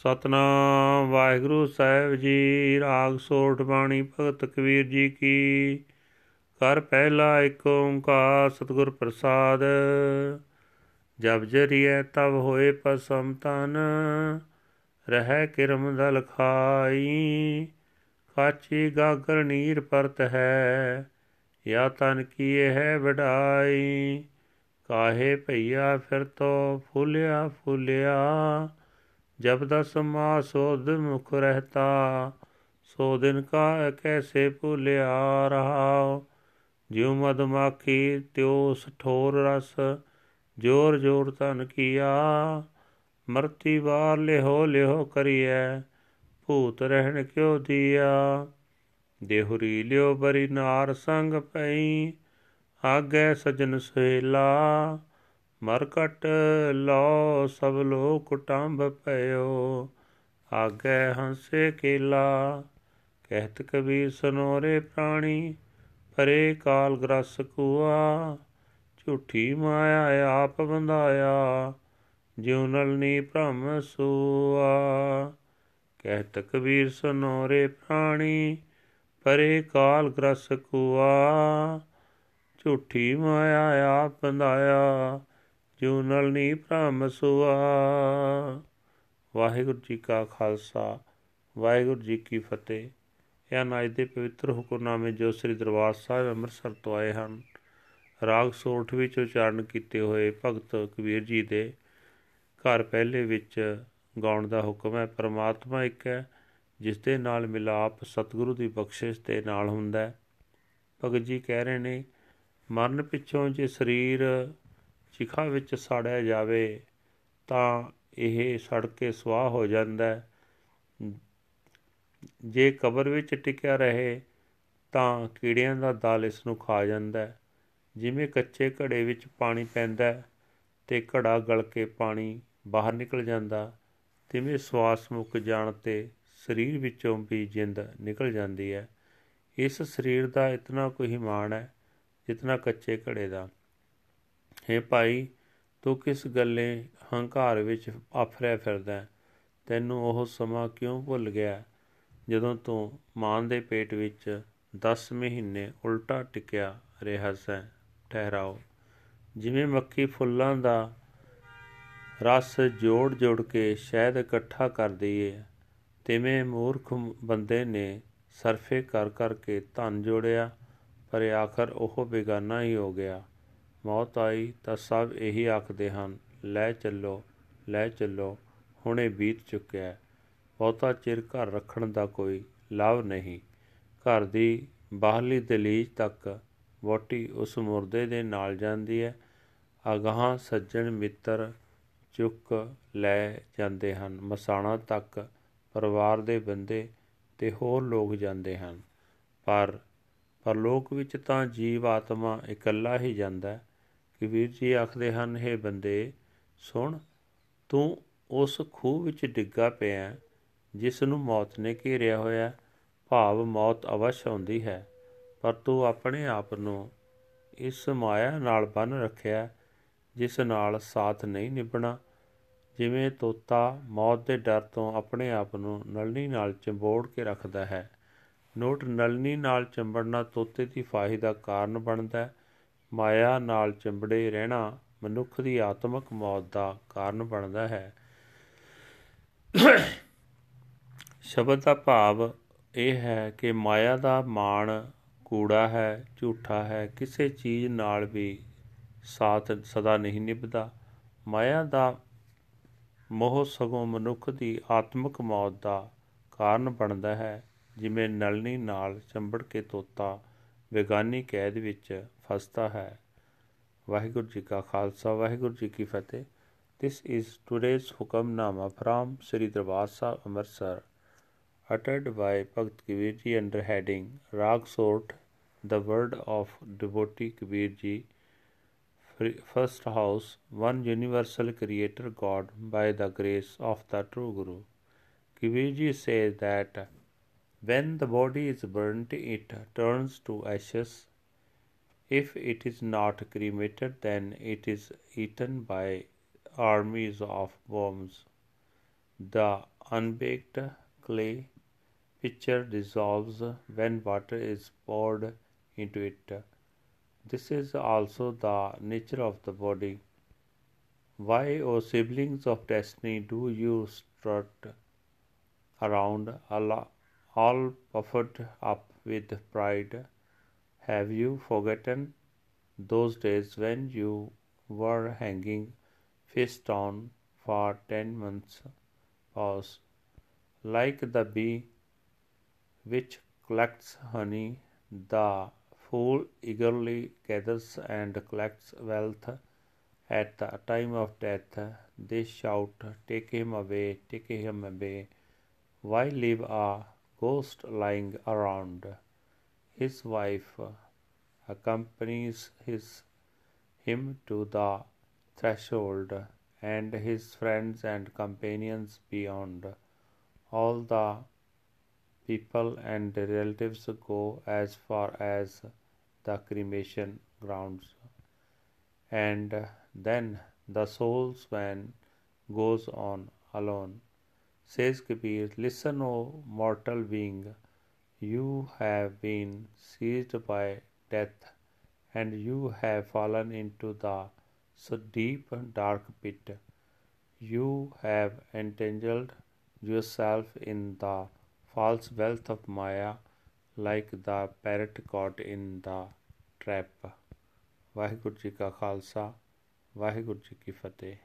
ਸਤਨਾਮ। ਵਾਹਿਗੁਰੂ ਸਾਹਿਬ ਜੀ, ਰਾਗ ਸੋਠ ਬਾਣੀ ਭਗਤ ਕਬੀਰ ਜੀ ਕੀ। ਕਰ ਪਹਿਲਾ ਇੱਕ ਓੰਕਾਰ ਸਤਿਗੁਰ ਪ੍ਰਸਾਦ। ਜਬ ਜਰੀਏ ਤਬ ਹੋਏ ਪਸਮ ਤਨ। ਰਹਿ ਕਿਰਮ ਦਲ ਖਾਈ। ਕਾਚੀ ਗਾਗਰ ਨੀਰ ਪਰਤ ਹੈ, ਯਾ ਤਨ ਕੀਏ ਹੈ ਵਡਾਈ। ਕਾਹੇ ਭਈਆ ਫਿਰ ਤੋ ਫੁੱਲਿਆ ਫੁੱਲਿਆ। जब दस मास सोद मुख रहता सो दिन का कैसे भूलिया रहा ज्यो मधुमाखी त्यो सठोर रस जोर जोर तन किया मरती बार लिहो लिहो करिए भूत रहन क्यों दिया देहुरी लियो बरी नार संग पई आगे सजन सुहेला ਮਰਕਟ ਲੋ ਸਭ ਲੋਕ ਕੁਟੰਬ ਪਇਓ, ਆਗੇ ਹੰਸੇ ਕੇਲਾ। ਕਹਿਤ ਕਬੀਰ ਸਨੋਰੇ ਪ੍ਰਾਣੀ, ਪਰੇ ਕਾਲ ਗ੍ਰਸ ਕੁਆ। ਝੂਠੀ ਮਾਇਆ ਆਪ ਬੰਧਾਇਆ, ਜਿਉ ਨਲਨੀ ਭ੍ਰਮ ਸੂਆ। ਕਹਿਤ ਕਬੀਰ ਸਨੋਰੇ ਪ੍ਰਾਣੀ, ਪਰੇ ਕਾਲ ਗ੍ਰਸ ਕੁਆ। ਝੂਠੀ ਮਾਇਆ ਆਪ ਬੰਧਾਇਆ ਜਿਉ ਨਲਨੀ ਭ੍ਰਮ ਸੁਆ ਵਾਹਿਗੁਰੂ ਜੀ ਕਾ ਖਾਲਸਾ, ਵਾਹਿਗੁਰੂ ਜੀ ਕੀ ਫਤਿਹ। ਇਹ ਅਨਾਜ ਦੇ ਪਵਿੱਤਰ ਹੁਕਮਨਾਮੇ ਜੋ ਸ੍ਰੀ ਦਰਬਾਰ ਸਾਹਿਬ ਅੰਮ੍ਰਿਤਸਰ ਤੋਂ ਆਏ ਹਨ, ਰਾਗ ਸੋਠ ਵਿੱਚ ਉਚਾਰਨ ਕੀਤੇ ਹੋਏ ਭਗਤ ਕਬੀਰ ਜੀ ਦੇ ਘਰ ਪਹਿਲੇ ਵਿੱਚ ਗਾਉਣ ਦਾ ਹੁਕਮ ਹੈ, ਪਰਮਾਤਮਾ ਇੱਕ ਹੈ, ਜਿਸ ਦੇ ਨਾਲ ਮਿਲਾਪ ਸਤਿਗੁਰੂ ਦੀ ਬਖਸ਼ਿਸ਼ ਦੇ ਨਾਲ ਹੁੰਦਾ ਹੈ। ਭਗਤ ਜੀ ਕਹਿ ਰਹੇ ਨੇ, ਮਰਨ ਪਿੱਛੋਂ ਜੇ ਸਰੀਰ ਚਿਖਾ ਵਿੱਚ ਸਾੜਿਆ ਜਾਵੇ, ਤਾਂ ਇਹ ਸੜ ਕੇ ਸਵਾਹ ਹੋ ਜਾਂਦਾ ਜੇ ਕਬਰ ਵਿੱਚ ਟਿਕਿਆ ਰਹੇ, ਤਾਂ ਕੀੜਿਆਂ ਦਾ ਦਲ ਇਸ ਨੂੰ ਖਾ ਜਾਂਦਾ ਜਿਵੇਂ ਕੱਚੇ ਘੜੇ ਵਿੱਚ ਪਾਣੀ ਪੈਂਦਾ ਤੇ ਘੜਾ ਗਲ ਕੇ ਪਾਣੀ ਬਾਹਰ ਨਿਕਲ ਜਾਂਦਾ, ਤਿਵੇਂ ਸਵਾਸ ਮੁੱਕ ਜਾਣ ਤੇ ਸਰੀਰ ਵਿੱਚੋਂ ਵੀ ਜਿੰਦ ਨਿਕਲ ਜਾਂਦੀ ਹੈ। ਇਸ ਸਰੀਰ ਦਾ ਇਤਨਾ ਕੋਈ ਮਾਣ ਹੈ, ਜਿਤਨਾ ਕੱਚੇ ਘੜੇ ਦਾ। ਹੈ ਭਾਈ, ਤੂੰ ਕਿਸ ਗੱਲੇ ਹੰਕਾਰ ਵਿੱਚ ਆਫਰਿਆ ਫਿਰਦਾ ਤੈਨੂੰ ਉਹ ਸਮਾਂ ਕਿਉਂ ਭੁੱਲ ਗਿਆ? ਜਦੋਂ ਤੂੰ ਮਾਂ ਦੇ ਪੇਟ ਵਿੱਚ 10 ਮਹੀਨੇ ਉਲਟਾ ਟਿਕਿਆ ਰਿਹਾ ਸੈਂ, ਠਹਿਰਾਓ। ਜਿਵੇਂ ਮੱਖੀ ਫੁੱਲਾਂ ਦਾ ਰਸ ਜੋੜ ਜੋੜ ਕੇ ਸ਼ਹਿਦ ਇਕੱਠਾ ਕਰਦੀ ਏ ਤਿਵੇਂ ਮੂਰਖ ਬੰਦੇ ਨੇ ਸਰਫੇ ਕਰ ਕਰਕੇ ਧਨ ਜੋੜਿਆ, ਪਰ ਆਖਰ ਉਹ ਬੇਗਾਨਾ ਹੀ ਹੋ ਗਿਆ। ਮੌਤ ਆਈ ਤਾਂ ਸਭ ਇਹੀ ਆਖਦੇ ਹਨ, ਲੈ ਚੱਲੋ ਲੈ ਚੱਲੋ, ਹੁਣੇ ਬੀਤ ਚੁੱਕਿਆ ਬਹੁਤਾ ਚਿਰ ਘਰ ਰੱਖਣ ਦਾ ਕੋਈ ਲਾਭ ਨਹੀਂ। ਘਰ ਦੀ ਬਾਹਰਲੀ ਦਲੀਜ ਤੱਕ ਵੋਟੀ ਉਸ ਮੁਰਦੇ ਦੇ ਨਾਲ ਜਾਂਦੀ ਹੈ। ਅਗਾਹਾਂ ਸੱਜਣ ਮਿੱਤਰ ਚੁੱਕ ਲੈ ਜਾਂਦੇ ਹਨ। ਮਸਾਣਾ ਤੱਕ ਪਰਿਵਾਰ ਦੇ ਬੰਦੇ ਤੇ ਹੋਰ ਲੋਕ ਜਾਂਦੇ ਹਨ। ਪਰ ਪਰਲੋਕ ਵਿੱਚ ਤਾਂ ਜੀਵ ਆਤਮਾ ਇਕੱਲਾ ਹੀ ਜਾਂਦਾ ਕਬੀਰ ਜੀ ਆਖਦੇ ਹਨ हे ਬੰਦੇ, ਸੁਣ, ਤੂੰ ਉਸ ਖੂਹ ਵਿੱਚ ਡਿੱਗਾ ਪਿਆ ਜਿਸ ਨੂੰ ਮੌਤ ਨੇ ਘੇਰਿਆ ਹੋਇਆ ਭਾਵ ਮੌਤ ਅਵਸ਼ ਆਉਂਦੀ ਹੈ, ਪਰ ਤੂੰ ਆਪਣੇ ਆਪ ਨੂੰ ਇਸ ਮਾਇਆ ਨਾਲ ਬੰਨ ਰੱਖਿਆ ਜਿਸ ਨਾਲ ਸਾਥ ਨਹੀਂ ਨਿਭਣਾ। ਜਿਵੇਂ ਤੋਤਾ ਮੌਤ ਦੇ ਡਰ ਤੋਂ ਆਪਣੇ ਆਪ ਨੂੰ ਨਲਨੀ ਨਾਲ ਚੰਬੋੜ ਕੇ ਰੱਖਦਾ ਹੈ, ਨੋਟ ਨਲਨੀ ਨਾਲ ਚੰਬੜਨਾ ਤੋਤੇ ਦੀ ਫਾਹੀ ਦਾ ਕਾਰਨ ਬਣਦਾ ਹੈ। ਮਾਇਆ ਨਾਲ ਚੰਬੜੇ ਰਹਿਣਾ ਮਨੁੱਖ ਦੀ ਆਤਮਿਕ ਮੌਤ ਦਾ ਕਾਰਨ ਬਣਦਾ ਹੈ। ਸ਼ਬਦ ਦਾ ਭਾਵ ਇਹ ਹੈ ਕਿ ਮਾਇਆ ਦਾ ਮਾਣ ਕੂੜਾ ਹੈ, ਝੂਠਾ ਹੈ, ਕਿਸੇ ਚੀਜ਼ ਨਾਲ ਵੀ ਸਾਥ ਸਦਾ ਨਹੀਂ ਨਿਭਦਾ। ਮਾਇਆ ਦਾ ਮੋਹ ਸਗੋਂ ਮਨੁੱਖ ਦੀ ਆਤਮਿਕ ਮੌਤ ਦਾ ਕਾਰਨ ਬਣਦਾ ਹੈ, ਜਿਵੇਂ ਨਲਨੀ ਨਾਲ ਚੰਬੜ ਕੇ ਤੋਤਾ ਬੇਗਾਨੀ ਕੈਦ ਵਿੱਚ ਫਸਦਾ ਹੈ ਵਾਹਿਗੁਰੂ ਜੀ ਕਾ ਖਾਲਸਾ ਵਾਹਿਗੁਰੂ ਜੀ ਕੀ ਫਤਿਹ This is today's Hukamnama from Sri Darbar Sahib Amritsar, uttered by Bhagat Kabir Ji under heading Rag Sort, the word of devotee Kabir Ji, first house, one universal creator God by the grace of the true Guru. Kabir Ji says that when the body is burnt, it turns to ashes. If it is not cremated, then it is eaten by armies of worms. The unbaked clay pitcher dissolves when water is poured into it. This is also the nature of the body. Why, O siblings of destiny, do you strut around Allah? All puffed up with pride. Have you forgotten those days when you were hanging face down for ten months past, like the bee which collects honey, the fool eagerly gathers and collects wealth. At the time of death, they shout, Take him away, take him away. Why leave a ghost lying around. His wife accompanies his, him to the threshold, and his friends and companions beyond. All the people and relatives go as far as the cremation grounds. And then the soul's van goes on alone. Says Kabir, Listen, O mortal being, you have been seized by death, and you have fallen into the so deep dark pit. You have entangled yourself in the false wealth of Maya, like the parrot caught in the trap. Waheguru ji ਕਾ ਖਾਲਸਾ ਵਾਹਿਗੁਰੂ ਜੀ ਕੀ ਫਤਿਹ